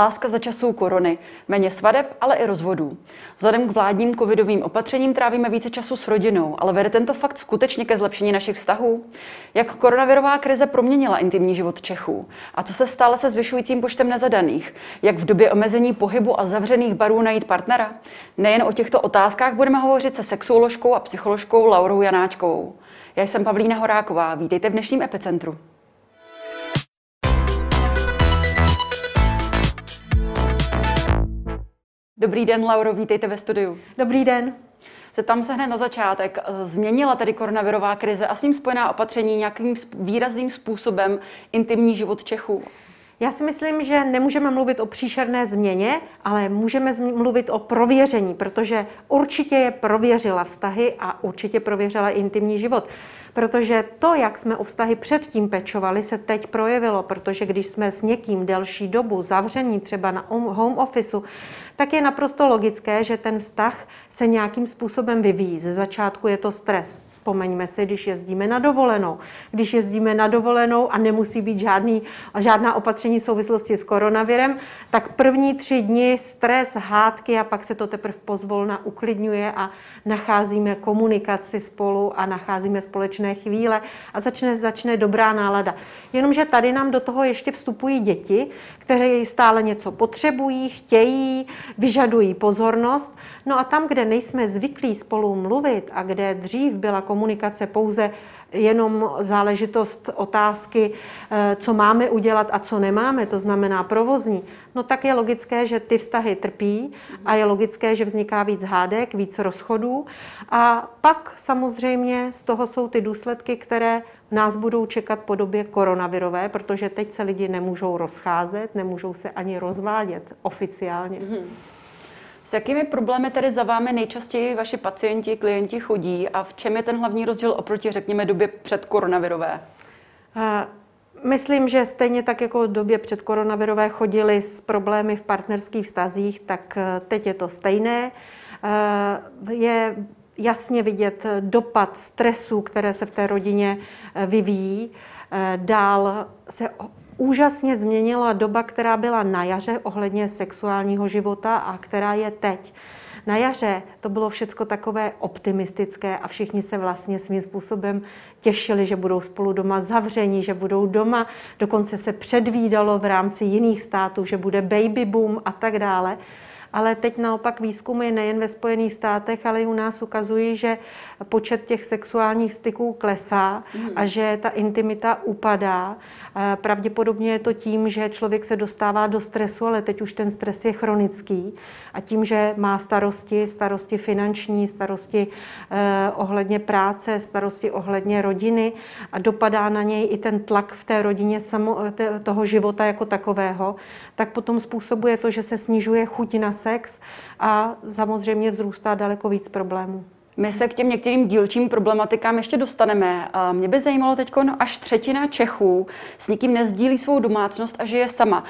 láska za časů korony, méně svadeb, ale i rozvodů. Vzhledem k vládním covidovým opatřením trávíme více času s rodinou, ale vede tento fakt skutečně ke zlepšení našich vztahů? Jak koronavirová krize proměnila intimní život Čechů? A co se stále se zvyšujícím počtem nezadaných? Jak v době omezení pohybu a zavřených barů najít partnera? Nejen o těchto otázkách budeme hovořit se sexuoložkou a psycholožkou Laurou Janáčkovou. Já jsem Pavlína Horáková, vítejte v dnešním epicentru. Dobrý den, Lauro, vítejte ve studiu. Dobrý den. tam se hned na začátek. Změnila tedy koronavirová krize a s ním spojená opatření nějakým výrazným způsobem intimní život Čechů? Já si myslím, že nemůžeme mluvit o příšerné změně, ale můžeme mluvit o prověření, protože určitě je prověřila vztahy a určitě prověřila intimní život. Protože to, jak jsme o vztahy předtím pečovali, se teď projevilo, protože když jsme s někým delší dobu zavření třeba na home officeu, tak je naprosto logické, že ten vztah se nějakým způsobem vyvíjí. Ze začátku je to stres. Vzpomeňme si, když jezdíme na dovolenou. Když jezdíme na dovolenou a nemusí být žádný, žádná opatření v souvislosti s koronavirem, tak první tři dny stres, hádky a pak se to teprve pozvolna uklidňuje a nacházíme komunikaci spolu a nacházíme společné chvíle a začne, začne dobrá nálada. Jenomže tady nám do toho ještě vstupují děti, které stále něco potřebují, chtějí, vyžadují pozornost. No a tam, kde nejsme zvyklí spolu mluvit a kde dřív byla komunikace pouze jenom záležitost otázky, eh, co máme udělat a co nemáme, to znamená provozní, no tak je logické, že ty vztahy trpí a je logické, že vzniká víc hádek, víc rozchodů. A pak samozřejmě z toho jsou ty důsledky, které nás budou čekat po době koronavirové, protože teď se lidi nemůžou rozcházet, nemůžou se ani rozvádět oficiálně. Mm-hmm. S jakými problémy tedy za vámi nejčastěji vaši pacienti, klienti chodí a v čem je ten hlavní rozdíl oproti, řekněme, době před koronavirové? Myslím, že stejně tak jako v době před koronavirové chodili s problémy v partnerských vztazích, tak eh, teď je to stejné. Eh, je jasně vidět dopad stresu, které se v té rodině eh, vyvíjí. Dál se úžasně změnila doba, která byla na jaře ohledně sexuálního života a která je teď. Na jaře to bylo všecko takové optimistické a všichni se vlastně svým způsobem těšili, že budou spolu doma zavření, že budou doma. Dokonce se předvídalo v rámci jiných států, že bude baby boom a tak dále ale teď naopak výzkumy nejen ve Spojených státech, ale i u nás ukazují, že počet těch sexuálních styků klesá mm. a že ta intimita upadá. Pravděpodobně je to tím, že člověk se dostává do stresu, ale teď už ten stres je chronický a tím, že má starosti, starosti finanční, starosti eh, ohledně práce, starosti ohledně rodiny a dopadá na něj i ten tlak v té rodině samo, toho života jako takového, tak potom způsobuje to, že se snižuje chuť na sex a samozřejmě vzrůstá daleko víc problémů. My se k těm některým dílčím problematikám ještě dostaneme. Mě by zajímalo teď, až třetina Čechů s nikým nezdílí svou domácnost a žije sama.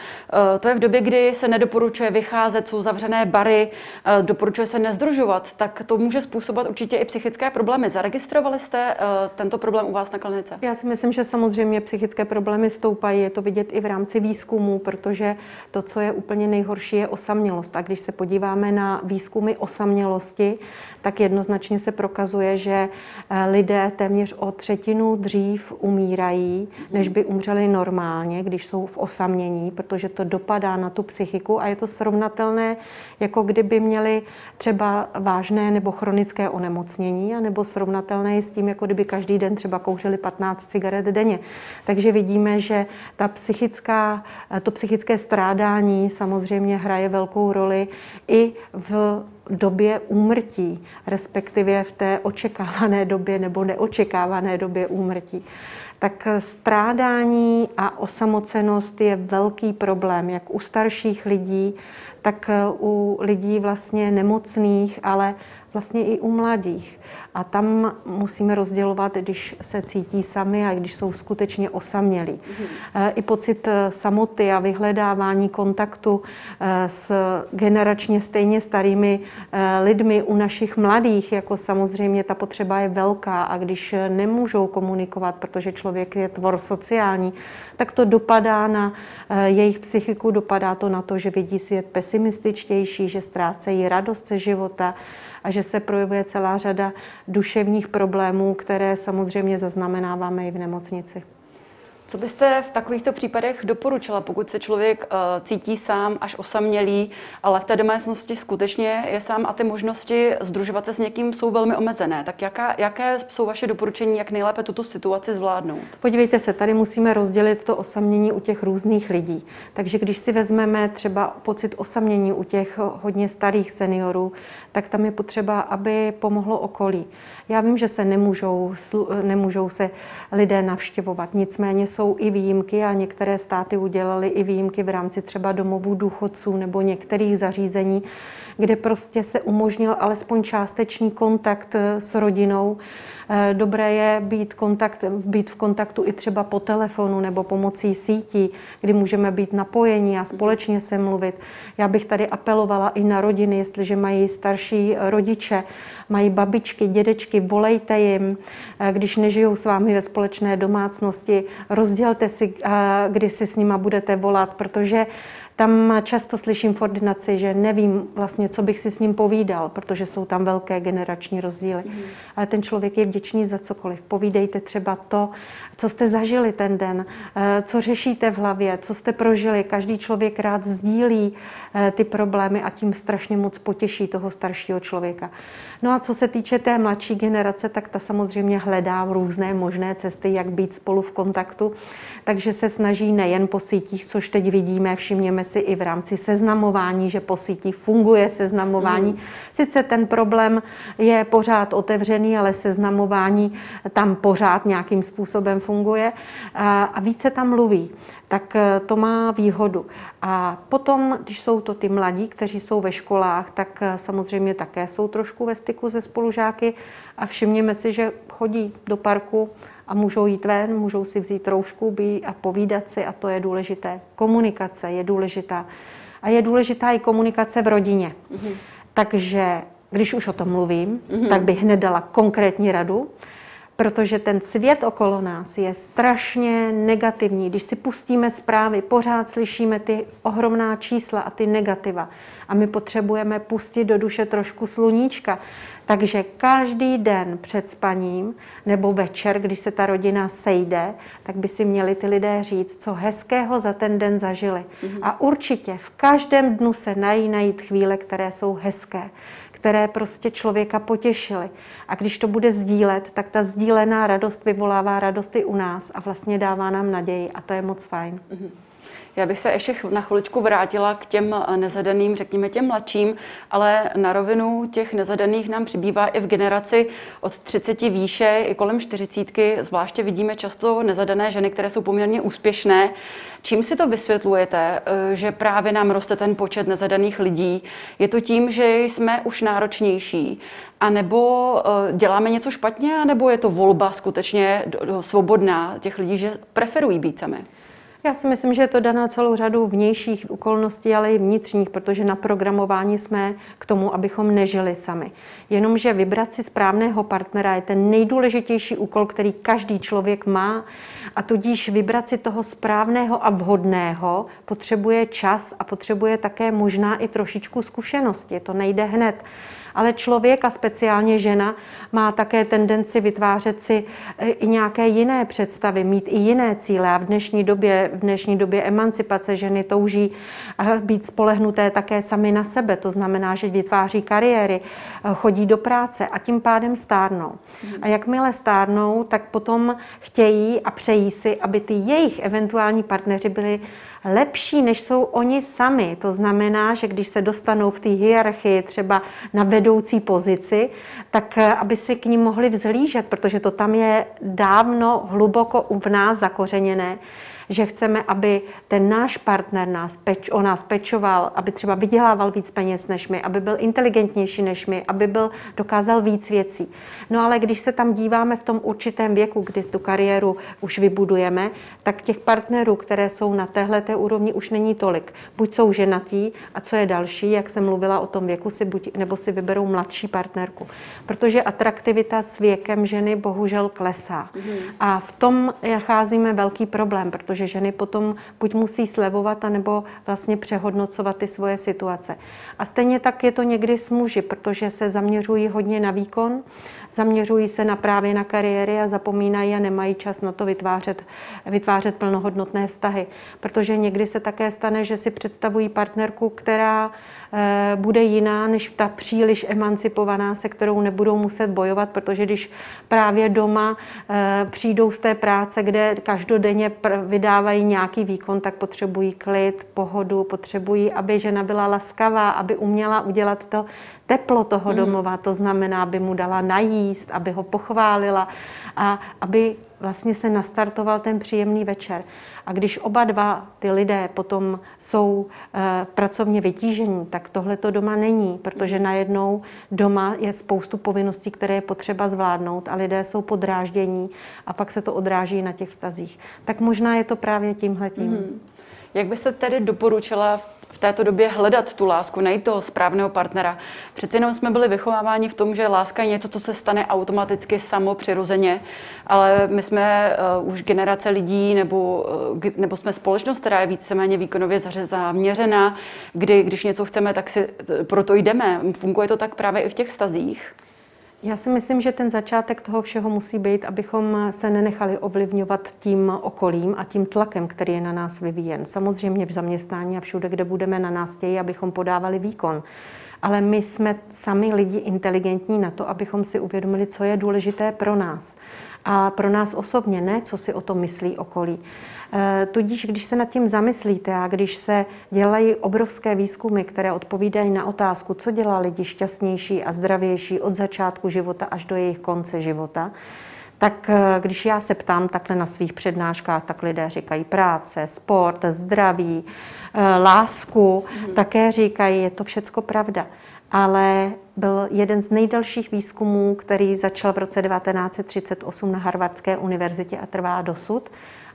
E, to je v době, kdy se nedoporučuje vycházet, jsou zavřené bary, e, doporučuje se nezdružovat, tak to může způsobovat určitě i psychické problémy. Zaregistrovali jste e, tento problém u vás na klinice? Já si myslím, že samozřejmě psychické problémy stoupají. Je to vidět i v rámci výzkumu, protože to, co je úplně nejhorší, je osamělost. A když se podíváme na výzkumy osamělosti, tak jednoznačně se prokazuje, že eh, lidé téměř o třetinu dřív umírají, než by umřeli normálně, když jsou v osamění, protože to dopadá na tu psychiku a je to srovnatelné, jako kdyby měli třeba vážné nebo chronické onemocnění, a nebo srovnatelné s tím, jako kdyby každý den třeba kouřili 15 cigaret denně. Takže vidíme, že ta psychická, eh, to psychické strádání samozřejmě hraje velkou roli i v době úmrtí, respektive v té očekávané době nebo neočekávané době úmrtí. Tak strádání a osamocenost je velký problém, jak u starších lidí, tak u lidí vlastně nemocných, ale vlastně i u mladých. A tam musíme rozdělovat, když se cítí sami a když jsou skutečně osamělí. Mm-hmm. I pocit eh, samoty a vyhledávání kontaktu eh, s generačně stejně starými lidmi u našich mladých, jako samozřejmě ta potřeba je velká a když nemůžou komunikovat, protože člověk je tvor sociální, tak to dopadá na eh, jejich psychiku, dopadá to na to, že vidí svět pesimističtější, že ztrácejí radost ze života a že se projevuje celá řada duševních problémů, které samozřejmě zaznamenáváme i v nemocnici. Co byste v takovýchto případech doporučila, pokud se člověk uh, cítí sám až osamělý, ale v té domácnosti skutečně je sám a ty možnosti združovat se s někým jsou velmi omezené. Tak jaká, jaké jsou vaše doporučení, jak nejlépe tuto situaci zvládnout? Podívejte se, tady musíme rozdělit to osamění u těch různých lidí. Takže když si vezmeme třeba pocit osamění u těch hodně starých seniorů, tak tam je potřeba, aby pomohlo okolí. Já vím, že se nemůžou, nemůžou se lidé navštěvovat, nicméně jsou i výjimky a některé státy udělaly i výjimky v rámci třeba domovů důchodců nebo některých zařízení, kde prostě se umožnil alespoň částečný kontakt s rodinou Eh, dobré je být, kontakt, být v kontaktu i třeba po telefonu nebo pomocí sítí, kdy můžeme být napojeni a společně se mluvit. Já bych tady apelovala i na rodiny, jestliže mají starší rodiče, mají babičky, dědečky, volejte jim, eh, když nežijou s vámi ve společné domácnosti, rozdělte si, eh, kdy si s nima budete volat, protože tam často slyším v ordinaci, že nevím vlastně, co bych si s ním povídal, protože jsou tam velké generační rozdíly. Mm. Ale ten člověk je vděčný za cokoliv. Povídejte třeba to, co jste zažili ten den, eh, co řešíte v hlavě, co jste prožili. Každý člověk rád sdílí eh, ty problémy a tím strašně moc potěší toho staršího člověka. No a co se týče té mladší generace, tak ta samozřejmě hledá různé možné cesty, jak být spolu v kontaktu. Takže se snaží nejen po sítích, což teď vidíme, všimněme si i v rámci seznamování, že po sítích funguje seznamování. Mm. Sice ten problém je pořád otevřený, ale seznamování tam pořád nějakým způsobem funguje a více tam mluví tak eh, to má výhodu. A potom, když jsou to ty mladí, kteří jsou ve školách, tak eh, samozřejmě také jsou trošku ve styku se spolužáky a všimněme si, že chodí do parku a můžou jít ven, můžou si vzít roušku a povídat si a to je důležité. Komunikace je důležitá. A je důležitá i komunikace v rodině. Mm-hmm. Takže když už o tom mluvím, mm-hmm. tak bych hned dala konkrétní radu protože ten svět okolo nás je strašně negativní. Když si pustíme zprávy, pořád slyšíme ty ohromná čísla a ty negativa. A my potřebujeme pustit do duše trošku sluníčka. Takže každý den před spaním nebo večer, když se ta rodina sejde, tak by si měli ty lidé říct, co hezkého za ten den zažili. Mm-hmm. A určitě v každém dnu se nají najít chvíle, které jsou hezké které prostě člověka potěšily. A když to bude sdílet, tak ta sdílená radost vyvolává radost i u nás a vlastně dává nám naději a to je moc fajn. Mm-hmm. Já bych se ještě na chviličku vrátila k těm nezadaným, řekněme těm mladším, ale na rovinu těch nezadaných nám přibývá i v generaci od 30 výše, i kolem 40. Zvláště vidíme často nezadané ženy, které jsou poměrně úspěšné. Čím si to vysvětlujete, eh, že právě nám roste ten počet nezadaných lidí? Je to tím, že jsme už náročnější? A nebo eh, děláme něco špatně, nebo je to volba skutečně svobodná těch lidí, že preferují být sami? Já si myslím, že je to daná celou řadu vnějších okolností, ale i vnitřních, protože na programování jsme k tomu, abychom nežili sami. Jenomže vybrat si správného partnera je ten nejdůležitější úkol, který každý člověk má a tudíž vybrat si toho správného a vhodného potřebuje čas a potřebuje také možná i trošičku zkušenosti. To nejde hned. Ale člověk a speciálně žena má také tendenci vytvářet si e, i nějaké jiné představy, mít i jiné cíle. A v dnešní době, v dnešní době emancipace ženy touží být spolehnuté také sami na sebe. To znamená, že vytváří kariéry, e, chodí do práce a tím pádem stárnou. A jakmile stárnou, tak potom chtějí a přejí si, aby ty jejich eventuální partneři byli lepší, než jsou oni sami. To znamená, že když se dostanou v té hierarchii třeba na vedoucí pozici, tak eh, aby si k ním mohli vzhlížet, protože to tam je dávno hluboko v nás zakořeněné že chceme, aby ten náš partner nás peč, o nás pečoval, aby třeba vydělával víc peněz než my, aby byl inteligentnější než my, aby byl, dokázal víc věcí. No ale když se tam díváme v tom určitém věku, kdy tu kariéru už vybudujeme, tak těch partnerů, které jsou na téhle té úrovni, už není tolik. Buď jsou ženatí a co je další, jak jsem mluvila o tom věku, si buď, nebo si vyberou mladší partnerku. Protože atraktivita s věkem ženy bohužel klesá. Mm. A v tom nacházíme velký problém, protože ženy potom buď musí slevovat, anebo vlastně přehodnocovat ty svoje situace. A stejně tak je to někdy s muži, protože se zaměřují hodně na výkon, zaměřují se na právě na kariéry a zapomínají a nemají čas na to vytvářet, vytvářet plnohodnotné vztahy. Protože někdy se také stane, že si představují partnerku, která Eh, bude jiná než ta příliš emancipovaná, se kterou nebudou muset bojovat, protože když právě doma eh, přijdou z té práce, kde každodenně vydávají nějaký výkon, tak potřebují klid, pohodu, potřebují, aby žena byla laskavá, aby uměla udělat to teplo toho hmm. domova, to znamená, aby mu dala najíst, aby ho pochválila a aby vlastně se nastartoval ten příjemný večer. A když oba dva ty lidé potom jsou e, pracovně vytížení, tak tohle to doma není, protože najednou doma je spoustu povinností, které je potřeba zvládnout a lidé jsou podráždění a pak se to odráží na těch vztazích. Tak možná je to právě tímhletím. Mm-hmm. Jak byste tedy doporučila v v této době hledat tu lásku, najít toho správného partnera. Přece jenom jsme byli vychováváni v tom, že láska je něco, co se stane automaticky samo přirozeně, ale my jsme uh, už generace lidí nebo, uh, nebo jsme společnost, která je víceméně výkonově zaměřená, kdy když něco chceme, tak si proto jdeme. Funguje to tak právě i v těch vztazích? Já si myslím, že ten začátek toho všeho musí být, abychom se nenechali ovlivňovat tím okolím a tím tlakem, který je na nás vyvíjen. Samozřejmě v zaměstnání a všude, kde budeme na nás tějí, abychom podávali výkon. Ale my jsme sami lidi inteligentní na to, abychom si uvědomili, co je důležité pro nás. A pro nás osobně, ne co si o tom myslí okolí. Eh, tudíž, když se nad tím zamyslíte a když se dělají obrovské výzkumy, které odpovídají na otázku, co dělá lidi šťastnější a zdravější od začátku života až do jejich konce života, tak eh, když já se ptám takhle na svých přednáškách, tak lidé říkají práce, sport, zdraví, eh, lásku, mm. také říkají, je to všecko pravda. Ale byl jeden z nejdelších výzkumů, který začal v roce 1938 na Harvardské univerzitě a trvá dosud.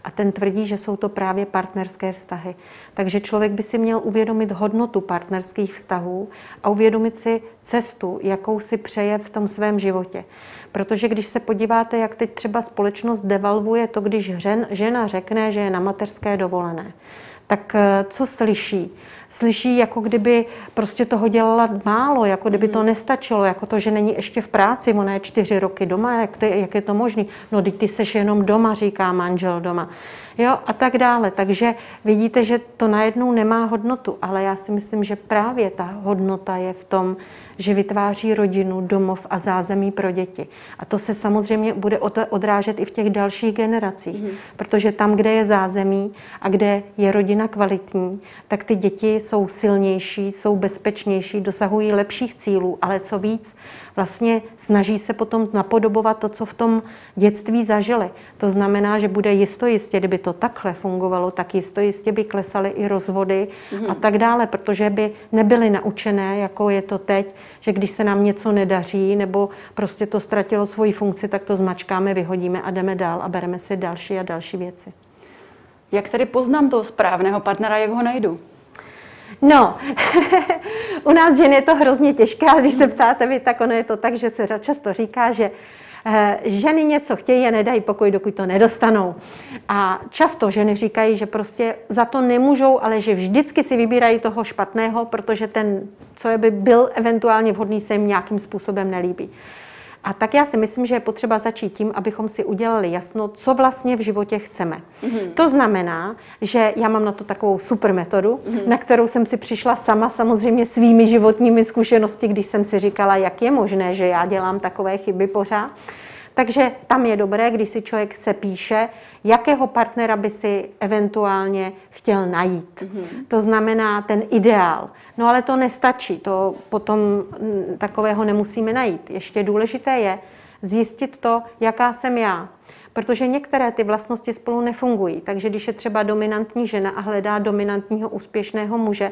A ten tvrdí, že jsou to právě partnerské vztahy. Takže člověk by si měl uvědomit hodnotu partnerských vztahů a uvědomit si cestu, jakou si přeje v tom svém životě. Protože když se podíváte, jak teď třeba společnost devalvuje to, když žena řekne, že je na mateřské dovolené, tak eh, co slyší? Slyší, jako kdyby prostě toho dělala málo, jako kdyby to mhm. nestačilo, jako to, že není ještě v práci, ona je čtyři roky doma, jak, to, jak je to možné? No, teď ty seš jenom doma, říká manžel doma. Jo, a tak dále. Takže vidíte, že to najednou nemá hodnotu, ale já si myslím, že právě ta hodnota je v tom, že vytváří rodinu, domov a zázemí pro děti. A to se samozřejmě bude odrážet i v těch dalších generacích, mm. protože tam, kde je zázemí a kde je rodina kvalitní, tak ty děti jsou silnější, jsou bezpečnější, dosahují lepších cílů, ale co víc, vlastně snaží se potom napodobovat to, co v tom dětství zažili. To znamená, že bude jisto jistě, kdyby to takhle fungovalo, tak jisto jistě by klesaly i rozvody mm. a tak dále, protože by nebyly naučené, jako je to teď, že když se nám něco nedaří nebo prostě to ztratilo svoji funkci, tak to zmačkáme, vyhodíme a jdeme dál a bereme si další a další věci. Jak tedy poznám toho správného partnera, jak ho najdu? No, u nás žen je to hrozně těžké, ale když se ptáte vy, tak ono je to tak, že se často říká, že eh, ženy něco chtějí a nedají pokoj, dokud to nedostanou. A často ženy říkají, že prostě za to nemůžou, ale že vždycky si vybírají toho špatného, protože ten, co by byl eventuálně vhodný, se jim nějakým způsobem nelíbí. A tak já si myslím, že je potřeba začít tím, abychom si udělali jasno, co vlastně v životě chceme. Mm-hmm. To znamená, že já mám na to takovou super metodu, mm-hmm. na kterou jsem si přišla sama samozřejmě svými životními zkušenosti, když jsem si říkala, jak je možné, že já dělám takové chyby pořád. Takže tam je dobré, když si člověk se píše, jakého partnera by si eventuálně chtěl najít. Mm-hmm. To znamená ten ideál. No ale to nestačí, to potom takového nemusíme najít. Ještě důležité je zjistit to, jaká jsem já. Protože některé ty vlastnosti spolu nefungují. Takže když je třeba dominantní žena a hledá dominantního úspěšného muže,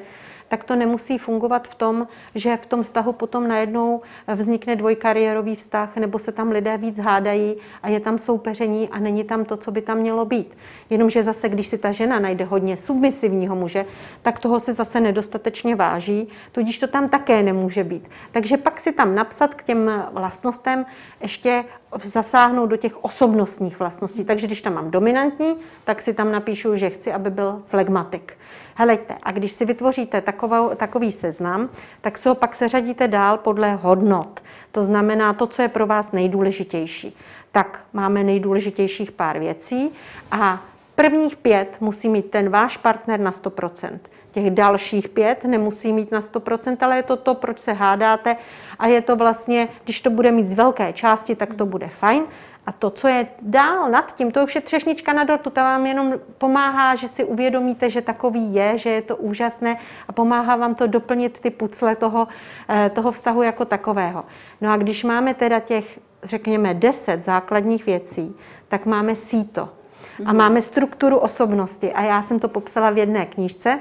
tak to nemusí fungovat v tom, že v tom vztahu potom najednou vznikne dvojkariérový vztah, nebo se tam lidé víc hádají a je tam soupeření a není tam to, co by tam mělo být. Jenomže zase, když si ta žena najde hodně submisivního muže, tak toho se zase nedostatečně váží, tudíž to tam také nemůže být. Takže pak si tam napsat k těm vlastnostem ještě zasáhnout do těch osobnostních vlastností. Takže když tam mám dominantní, tak si tam napíšu, že chci, aby byl flegmatik. Helejte, a když si vytvoříte takovou, takový seznam, tak si ho pak seřadíte dál podle hodnot. To znamená to, co je pro vás nejdůležitější. Tak máme nejdůležitějších pár věcí a prvních pět musí mít ten váš partner na 100%. Těch dalších pět nemusí mít na 100%, ale je to to, proč se hádáte a je to vlastně, když to bude mít z velké části, tak to bude fajn. A to, co je dál nad tím, to už je třešnička na dortu, to vám jenom pomáhá, že si uvědomíte, že takový je, že je to úžasné a pomáhá vám to doplnit ty pucle toho, eh, toho vztahu jako takového. No a když máme teda těch, řekněme, deset základních věcí, tak máme síto a mhm. máme strukturu osobnosti. A já jsem to popsala v jedné knížce,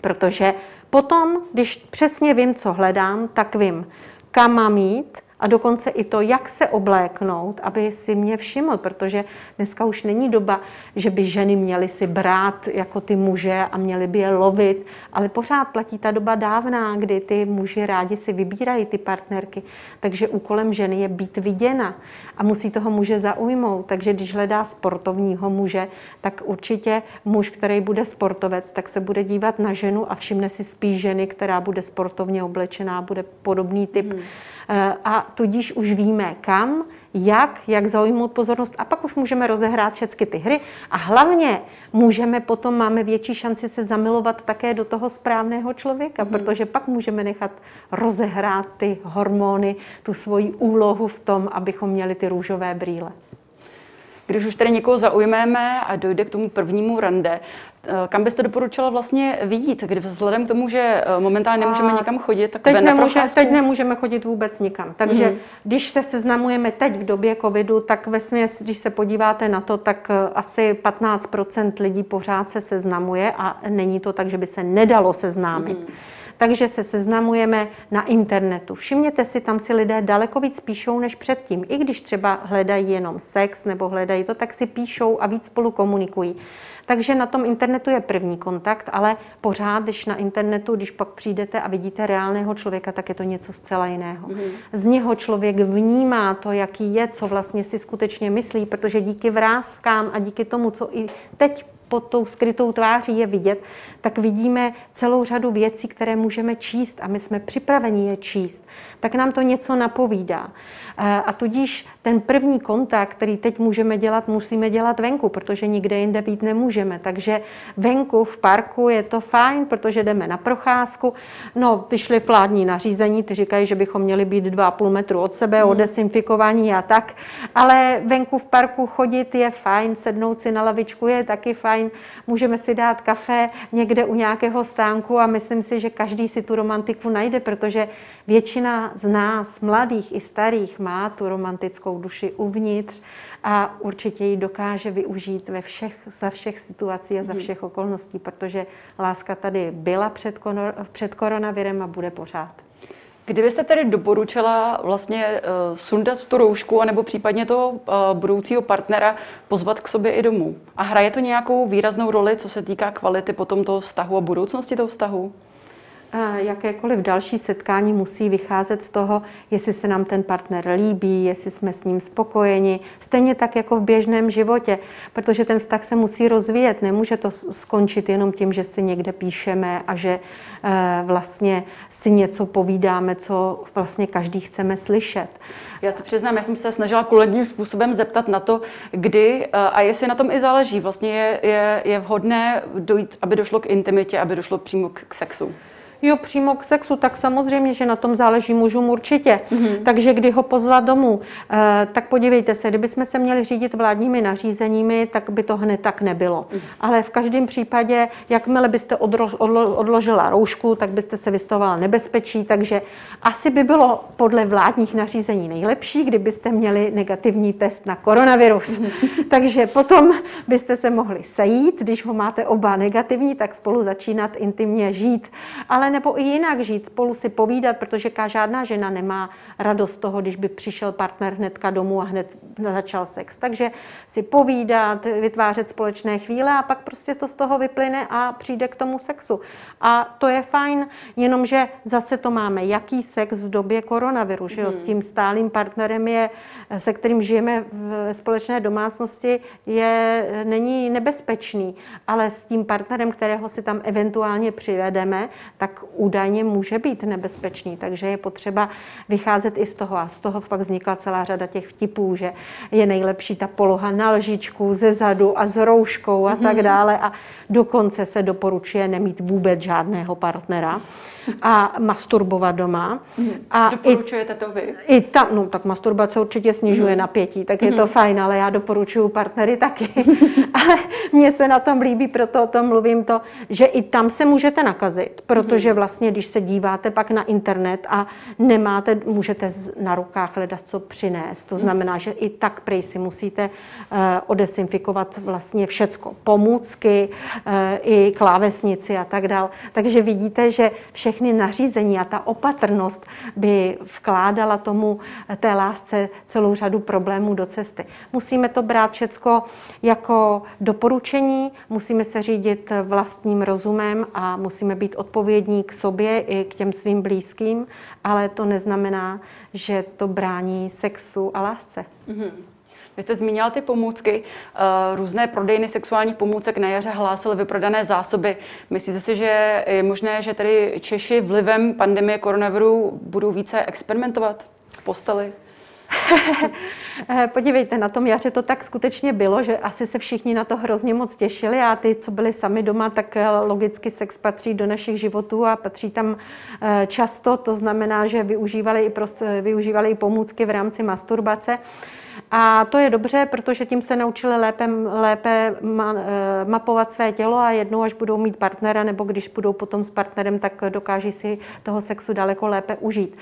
protože potom, když přesně vím, co hledám, tak vím, kam mám jít, a dokonce i to, jak se obléknout, aby si mě všiml, protože dneska už není doba, že by ženy měly si brát jako ty muže a měly by je lovit, ale pořád platí ta doba dávná, kdy ty muži rádi si vybírají ty partnerky. Takže úkolem ženy je být viděna a musí toho muže zaujmout. Takže když hledá sportovního muže, tak určitě muž, který bude sportovec, tak se bude dívat na ženu a všimne si spíš ženy, která bude sportovně oblečená, bude podobný typ. Hmm a tudíž už víme kam, jak, jak zaujmout pozornost a pak už můžeme rozehrát všechny ty hry a hlavně můžeme potom, máme větší šanci se zamilovat také do toho správného člověka, mm. protože pak můžeme nechat rozehrát ty hormony, tu svoji úlohu v tom, abychom měli ty růžové brýle. Když už tady někoho zaujmeme a dojde k tomu prvnímu rande, eh, kam byste doporučila vlastně vidět, kdy vzhledem k tomu, že eh, momentálně nemůžeme nikam chodit, tak teď, nemůže, teď nemůžeme chodit vůbec nikam. Takže mm-hmm. když se seznamujeme teď v době covidu, tak ve směs, když se podíváte na to, tak eh, asi 15% lidí pořád se seznamuje a není to tak, že by se nedalo seznámit. Mm-hmm takže se seznamujeme na internetu. Všimněte si, tam si lidé daleko víc píšou než předtím. I když třeba hledají jenom sex nebo hledají to, tak si píšou a víc spolu komunikují. Takže na tom internetu je první kontakt, ale pořád, když na internetu, když pak přijdete a vidíte reálného člověka, tak je to něco zcela jiného. Mm. Z něho člověk vnímá to, jaký je, co vlastně si skutečně myslí, protože díky vrázkám a díky tomu, co i teď pod tou skrytou tváří je vidět, tak vidíme celou řadu věcí, které můžeme číst a my jsme připraveni je číst. Tak nám to něco napovídá. Eh, a tudíž ten první kontakt, který teď můžeme dělat, musíme dělat venku, protože nikde jinde být nemůžeme. Takže venku v parku je to fajn, protože jdeme na procházku. No, vyšly vládní nařízení, ty říkají, že bychom měli být 2,5 metru od sebe, hmm. o desinfikování a tak. Ale venku v parku chodit je fajn, sednout si na lavičku je taky fajn. Můžeme si dát kafe někde u nějakého stánku a myslím si, že každý si tu romantiku najde, protože většina z nás, mladých i starých, má tu romantickou duši uvnitř a určitě ji dokáže využít ve všech, za všech situací a za mhm. všech okolností, protože láska tady byla před, před koronavirem a bude pořád. Kdybyste tedy doporučila vlastně uh, sundat tu roušku, anebo případně toho uh, budoucího partnera pozvat k sobě i domů? A hraje to nějakou výraznou roli, co se týká kvality potom toho vztahu a budoucnosti toho vztahu? Jakékoliv další setkání musí vycházet z toho, jestli se nám ten partner líbí, jestli jsme s ním spokojeni. Stejně tak jako v běžném životě, protože ten vztah se musí rozvíjet. Nemůže to skončit jenom tím, že si někde píšeme a že eh, vlastně si něco povídáme, co vlastně každý chceme slyšet. Já se přiznám, já jsem se snažila kolegním způsobem zeptat na to, kdy eh, a jestli na tom i záleží. Vlastně je, je, je vhodné dojít, aby došlo k intimitě, aby došlo přímo k sexu. Jo, přímo k sexu, tak samozřejmě, že na tom záleží mužům určitě. Mm-hmm. Takže kdy ho pozvat domů, eh, tak podívejte se, kdybychom se měli řídit vládními nařízeními, tak by to hned tak nebylo. Mm-hmm. Ale v každém případě, jakmile byste odro, odlo, odložila roušku, tak byste se vystavovala nebezpečí, takže asi by bylo podle vládních nařízení nejlepší, kdybyste měli negativní test na koronavirus. Mm-hmm. takže potom byste se mohli sejít, když ho máte oba negativní, tak spolu začínat intimně žít. Ale nebo i jinak žít, spolu si povídat, protože žádná žena nemá radost z toho, když by přišel partner hnedka domů a hned začal sex. Takže si povídat, vytvářet společné chvíle a pak prostě to z toho vyplyne a přijde k tomu sexu. A to je fajn, jenomže zase to máme, jaký sex v době koronaviru, že jo? S tím stálým partnerem je, se kterým žijeme v společné domácnosti, je, není nebezpečný, ale s tím partnerem, kterého si tam eventuálně přivedeme, tak údajně může být nebezpečný. Takže je potřeba vycházet i z toho. A z toho pak vznikla celá řada těch vtipů, že je nejlepší ta poloha na lžičku, ze zadu a s rouškou a tak mhm. dále. A dokonce se doporučuje nemít vůbec žádného partnera a masturbovat doma. Mm. A Doporučujete i, to vy? I tam, no tak masturbace určitě snižuje mm. napětí, tak je mm. to mhm. fajn, ale já doporučuju partnery taky. ale mně se na tom líbí, proto o tom mluvím to, že i tam se můžete nakazit, protože mhm. vlastně, když se díváte pak na internet a nemáte, můžete na rukách hledat, co přinést. To mhm. znamená, že i tak prej si musíte uh, odesinfikovat vlastně všecko. Pomůcky, uh, i klávesnici a tak dál. Takže vidíte, že všechny všechny nařízení a ta opatrnost by vkládala tomu té lásce celou řadu problémů do cesty. Musíme to brát všecko jako doporučení, musíme se řídit vlastním rozumem a musíme být odpovědní k sobě i k těm svým blízkým, ale to neznamená, že to brání sexu a lásce. Mm-hmm. Vy jste zmínila ty pomůcky. Eh, různé prodejny sexuálních pomůcek na jaře hlásily vyprodané zásoby. Myslíte si, že je možné, že tady Češi vlivem pandemie koronaviru budou více experimentovat v posteli? Eh, podívejte, na tom jaře to tak skutečně bylo, že asi se všichni na to hrozně moc těšili a ty, co byli sami doma, tak eh, logicky sex patří do našich životů a patří tam často. To znamená, že využívali i, prost, využívali i pomůcky v rámci masturbace. A to je dobře, protože tím se naučili lépe, lépe ma, eh, mapovat své tělo a jednou, až budou mít partnera, nebo když budou potom s partnerem, tak dokáží si toho sexu daleko lépe užít.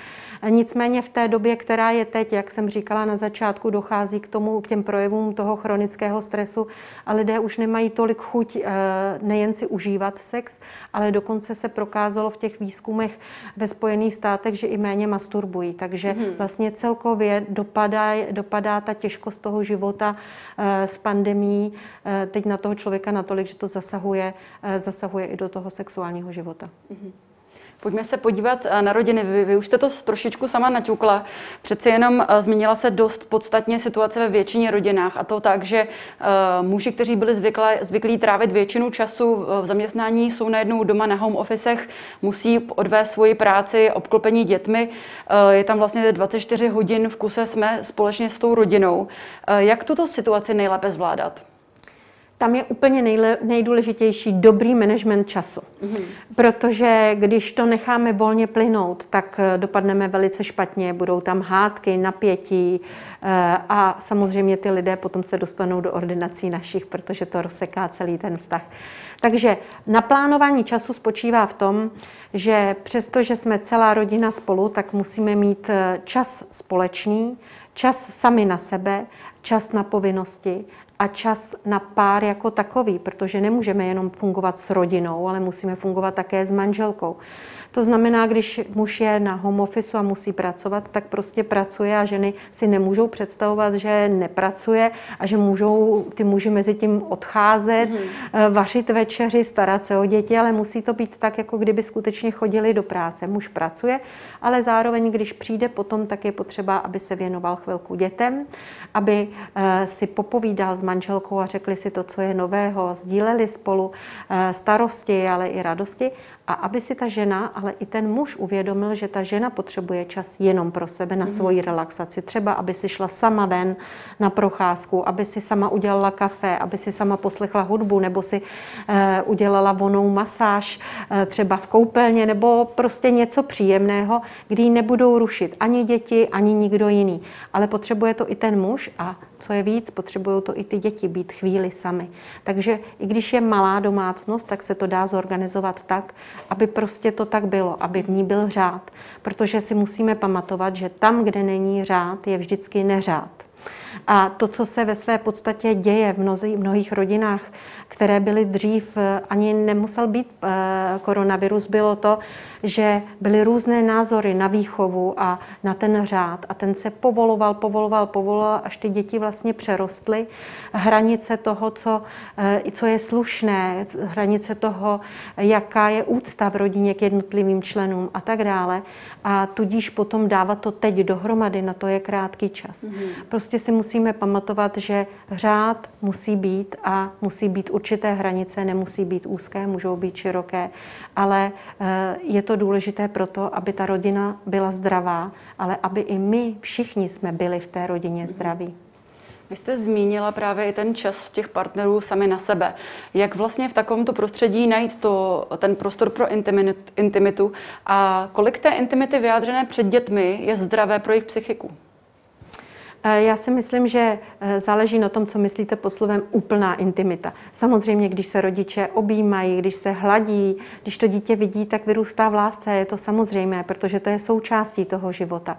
Nicméně v té době, která je teď, jak jsem říkala na začátku, dochází k tomu, k těm projevům toho chronického stresu a lidé už nemají tolik chuť eh, nejen si užívat sex, ale dokonce se prokázalo v těch výzkumech ve Spojených státech, že i méně masturbují. Takže mm-hmm. vlastně celkově dopadá, dopadá ta těžkost toho života eh, s pandemí eh, teď na toho člověka natolik, že to zasahuje, zasahuje i do toho sexuálního života. Mm-hmm. Pojďme se podívat eh, na rodiny. Vy, vy už jste to trošičku sama naťukla. Přeci jenom uh, změnila se dost podstatně situace ve většině rodinách. A to tak, že uh, muži, kteří byli zvyklí, zvyklí trávit většinu času v zaměstnání, jsou najednou doma na home officech, musí odvést svoji práci, obklopení dětmi. Uh, je tam vlastně 24 hodin v kuse jsme společně s tou rodinou. Uh, jak tuto situaci nejlépe zvládat? Tam je úplně nejle, nejdůležitější dobrý management času. Mm-hmm. Protože když to necháme volně plynout, tak eh, dopadneme velice špatně, budou tam hádky, napětí eh, a samozřejmě ty lidé potom se dostanou do ordinací našich, protože to rozseká celý ten vztah. Takže naplánování času spočívá v tom, že přestože jsme celá rodina spolu, tak musíme mít eh, čas společný, čas sami na sebe, čas na povinnosti a čas na pár jako takový, protože nemůžeme jenom fungovat s rodinou, ale musíme fungovat také s manželkou. To znamená, když muž je na home office a musí pracovat, tak prostě pracuje a ženy si nemůžou představovat, že nepracuje a že můžou ty muži mezi tím odcházet, mm-hmm. vařit večeři, starat se o děti, ale musí to být tak, jako kdyby skutečně chodili do práce. Muž pracuje, ale zároveň, když přijde potom, tak je potřeba, aby se věnoval chvilku dětem, aby eh, si popovídal s manželkou a řekli si to, co je nového, sdíleli spolu eh, starosti, ale i radosti A aby si ta žena, ale i ten muž uvědomil, že ta žena potřebuje čas jenom pro sebe, na svoji relaxaci. Třeba, aby si šla sama ven na procházku, aby si sama udělala kafe, aby si sama poslechla hudbu, nebo si e, udělala vonou masáž, e, třeba v koupelně, nebo prostě něco příjemného, kdy nebudou rušit ani děti, ani nikdo jiný. Ale potřebuje to i ten muž a co je víc, potřebují to i ty děti být chvíli sami. Takže i když je malá domácnost, tak se to dá zorganizovat tak, aby prostě to tak bylo, aby v ní byl řád. Protože si musíme pamatovat, že tam, kde není řád, je vždycky neřád. A to, co se ve své podstatě děje v mnohých rodinách, které byly dřív, eh, ani nemusel být eh, koronavirus, bylo to, že byly různé názory na výchovu a na ten řád. A ten se povoloval, povoloval, povoloval, až ty děti vlastně přerostly. Hranice toho, co, eh, co je slušné, hranice toho, jaká je úcta v rodině k jednotlivým členům a tak dále. A tudíž potom dávat to teď dohromady, na to je krátký čas. Mm-hmm. Prostě si musíme pamatovat, že řád musí být a musí být určité hranice, nemusí být úzké, můžou být široké, ale eh, je to důležité proto, aby ta rodina byla zdravá, ale aby i my všichni jsme byli v té rodině zdraví. Vy jste zmínila právě i ten čas v těch partnerů sami na sebe. Jak vlastně v takovémto prostředí najít to, ten prostor pro intimitu a kolik té intimity vyjádřené před dětmi je zdravé pro jejich psychiku? Eh, já si myslím, že eh, záleží na tom, co myslíte pod slovem úplná intimita. Samozřejmě, když se rodiče objímají, když se hladí, když to dítě vidí, tak vyrůstá v lásce. Je to samozřejmé, protože to je součástí toho života.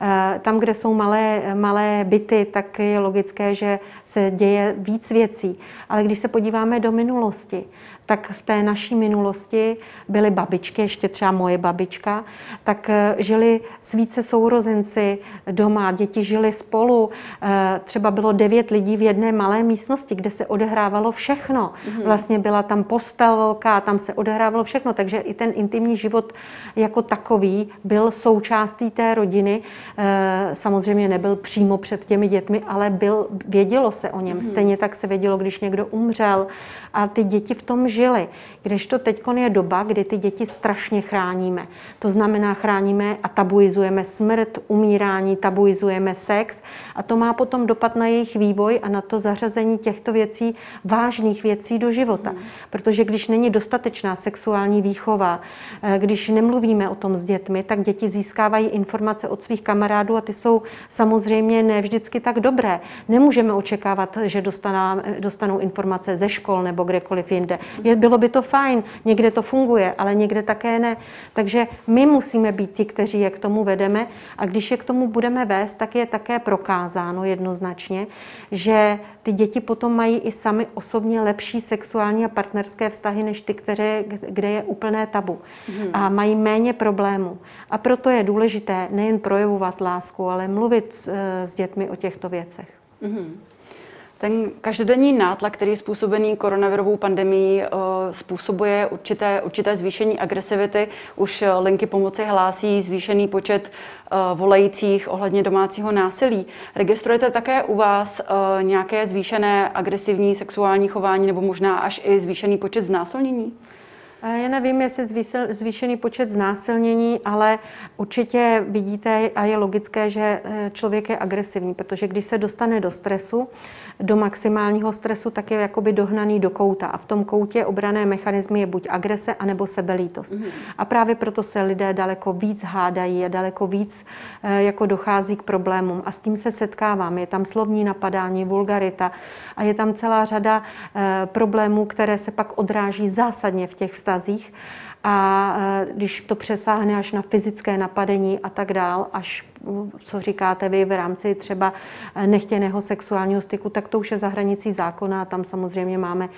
Eh, tam, kde jsou malé, malé byty, tak je logické, že se děje víc věcí. Ale když se podíváme do minulosti, tak v té naší minulosti byly babičky, ještě třeba moje babička, tak žili s více sourozenci doma, děti žili spolu. Eh, třeba bylo devět lidí v jedné malé místnosti, kde se odehrávalo všechno. Mm-hmm. Vlastně byla tam postel velká, tam se odehrávalo všechno, takže i ten intimní život jako takový byl součástí té rodiny. Eh, samozřejmě nebyl přímo před těmi dětmi, ale byl, vědělo se o něm. Mm-hmm. Stejně tak se vědělo, když někdo umřel a ty děti v tom žili. Kdežto teď je doba, kdy ty děti strašně chráníme. To znamená, chráníme a tabuizujeme smrt, umírání, tabuizujeme sex a to má potom dopad na jejich vývoj a na to zařazení těchto věcí, vážných věcí do života. Hmm. Protože když není dostatečná sexuální výchova, eh, když nemluvíme o tom s dětmi, tak děti získávají informace od svých kamarádů a ty jsou samozřejmě ne vždycky tak dobré. Nemůžeme očekávat, že dostanou, dostanou informace ze škol nebo kdekoliv jinde. Je, bylo by to fajn, někde to funguje, ale někde také ne. Takže my musíme být ti, kteří je k tomu vedeme a když je k tomu budeme vést, tak je také prokázáno jednoznačně, že ty děti potom mají i sami osobně lepší sexuální a partnerské vztahy než ty, které, kde je úplné tabu. Hmm. A mají méně problémů. A proto je důležité nejen projevovat lásku, ale mluvit s, eh, s dětmi o těchto věcech. Hmm. Ten každodenní nátlak, který je způsobený koronavirovou pandemí, eh, způsobuje určité, určité zvýšení agresivity. Už eh, linky pomoci hlásí zvýšený počet eh, volajících ohledně domácího násilí. Registrujete také u vás nějaké zvýšené agresivní sexuální chování nebo možná až i zvýšený počet znásilnění? Já nevím, jestli zvýšený počet znásilnění, ale určitě vidíte a je logické, že eh, člověk je agresivní, protože když se dostane do stresu, do maximálního stresu, tak je jakoby dohnaný do kouta. A v tom koutě obrané mechanismy je buď agrese, anebo sebelítost. Mm. A právě proto se lidé daleko víc hádají a daleko víc eh, jako dochází k problémům. A s tím se setkávám. Je tam slovní napadání, vulgarita a je tam celá řada eh, problémů, které se pak odráží zásadně v těch vztazích vztazích a e, když to přesáhne až na fyzické napadení a tak dál, až co říkáte vy v rámci třeba nechtěného sexuálního styku, tak to už je za hranicí zákona a tam samozřejmě máme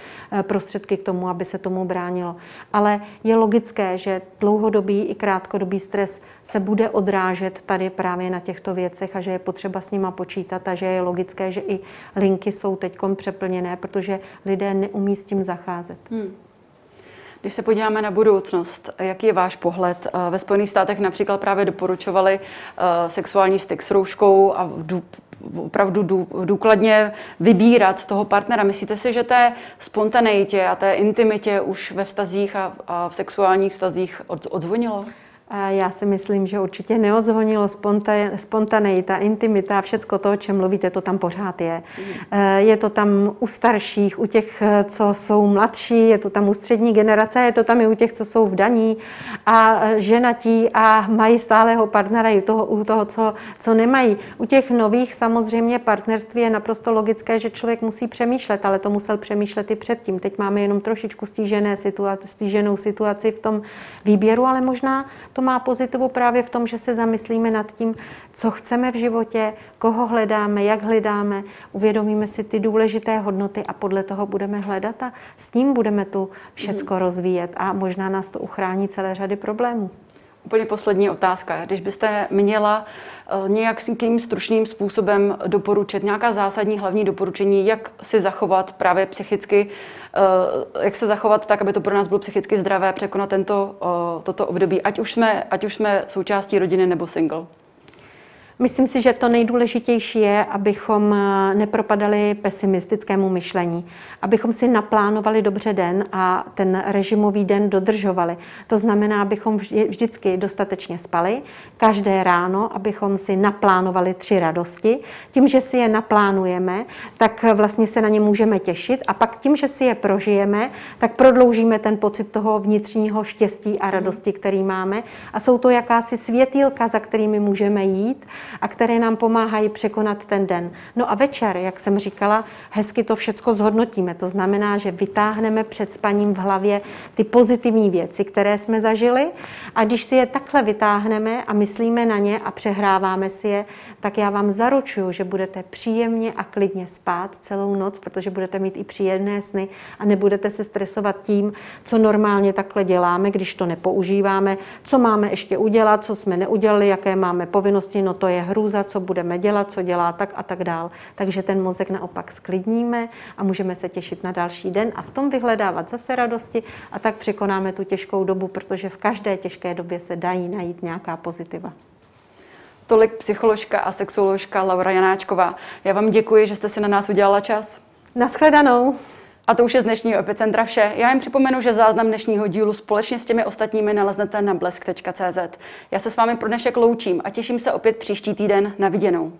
prostředky k tomu, aby se tomu bránilo. Ale je logické, že dlouhodobý i krátkodobý stres se bude odrážet tady právě na těchto věcech a že je potřeba s nima počítat a že je logické, že i linky jsou teď přeplněné, protože lidé neumí s tím zacházet. Hmm. Když se podíváme na budoucnost, jaký je váš pohled? Eh, ve Spojených státech například právě doporučovali eh, sexuální styk s rouškou a opravdu důkladně vybírat toho partnera. Myslíte si, že té spontaneitě a té intimitě už ve vztazích a, a v sexuálních vztazích odzvonilo? Já si myslím, že určitě neodzvonilo spontaneita, intimita, všecko to, o čem mluvíte, to tam pořád je. Mm. Je to tam u starších, u těch, co jsou mladší, je to tam u střední generace, je to tam i u těch, co jsou v daní a ženatí a mají stálého partnera i u toho, u toho co, co nemají. U těch nových samozřejmě partnerství je naprosto logické, že člověk musí přemýšlet, ale to musel přemýšlet i předtím. Teď máme jenom trošičku stížené situaci, stíženou situaci v tom výběru, ale možná to má pozitivu právě v tom, že se zamyslíme nad tím, co chceme v životě, koho hledáme, jak hledáme, uvědomíme si ty důležité hodnoty a podle toho budeme hledat a s tím budeme tu všecko mm. rozvíjet a možná nás to uchrání celé řady problémů. Úplně poslední otázka. Když byste měla eh, nějakým stručným způsobem doporučit nějaká zásadní hlavní doporučení, jak si zachovat právě psychicky, eh, jak se zachovat tak, aby to pro nás bylo psychicky zdravé, překonat tento, eh, toto období, ať už, jsme, ať už jsme součástí rodiny nebo single? Myslím si, že to nejdůležitější je, abychom eh, nepropadali pesimistickému myšlení, abychom si naplánovali dobře den a ten režimový den dodržovali. To znamená, abychom vždycky dostatečně spali, každé ráno, abychom si naplánovali tři radosti. Tím, že si je naplánujeme, tak vlastně se na ně můžeme těšit a pak tím, že si je prožijeme, tak prodloužíme ten pocit toho vnitřního štěstí a radosti, který máme. A jsou to jakási světýlka, za kterými můžeme jít a které nám pomáhají překonat ten den. No a večer, jak jsem říkala, hezky to všecko zhodnotíme. To znamená, že vytáhneme před spaním v hlavě ty pozitivní věci, které jsme zažili a když si je takhle vytáhneme a myslíme na ně a přehráváme si je, tak já vám zaručuju, že budete příjemně a klidně spát celou noc, protože budete mít i příjemné sny a nebudete se stresovat tím, co normálně takhle děláme, když to nepoužíváme, co máme ještě udělat, co jsme neudělali, jaké máme povinnosti, no to je hrůza, co budeme dělat, co dělá tak a tak dál. Takže ten mozek naopak sklidníme a můžeme se těšit na další den a v tom vyhledávat zase radosti a tak překonáme tu těžkou dobu, protože v každé těžké době se dají najít nějaká pozitiva. Tolik psycholožka a sexuoložka Laura Janáčková. Já vám děkuji, že jste si na nás udělala čas. Naschledanou. A to už je z dnešního Epicentra vše. Já jen připomenu, že záznam dnešního dílu společně s těmi ostatními naleznete na blesk.cz. Já se s vámi pro dnešek loučím a těším se opět příští týden na viděnou.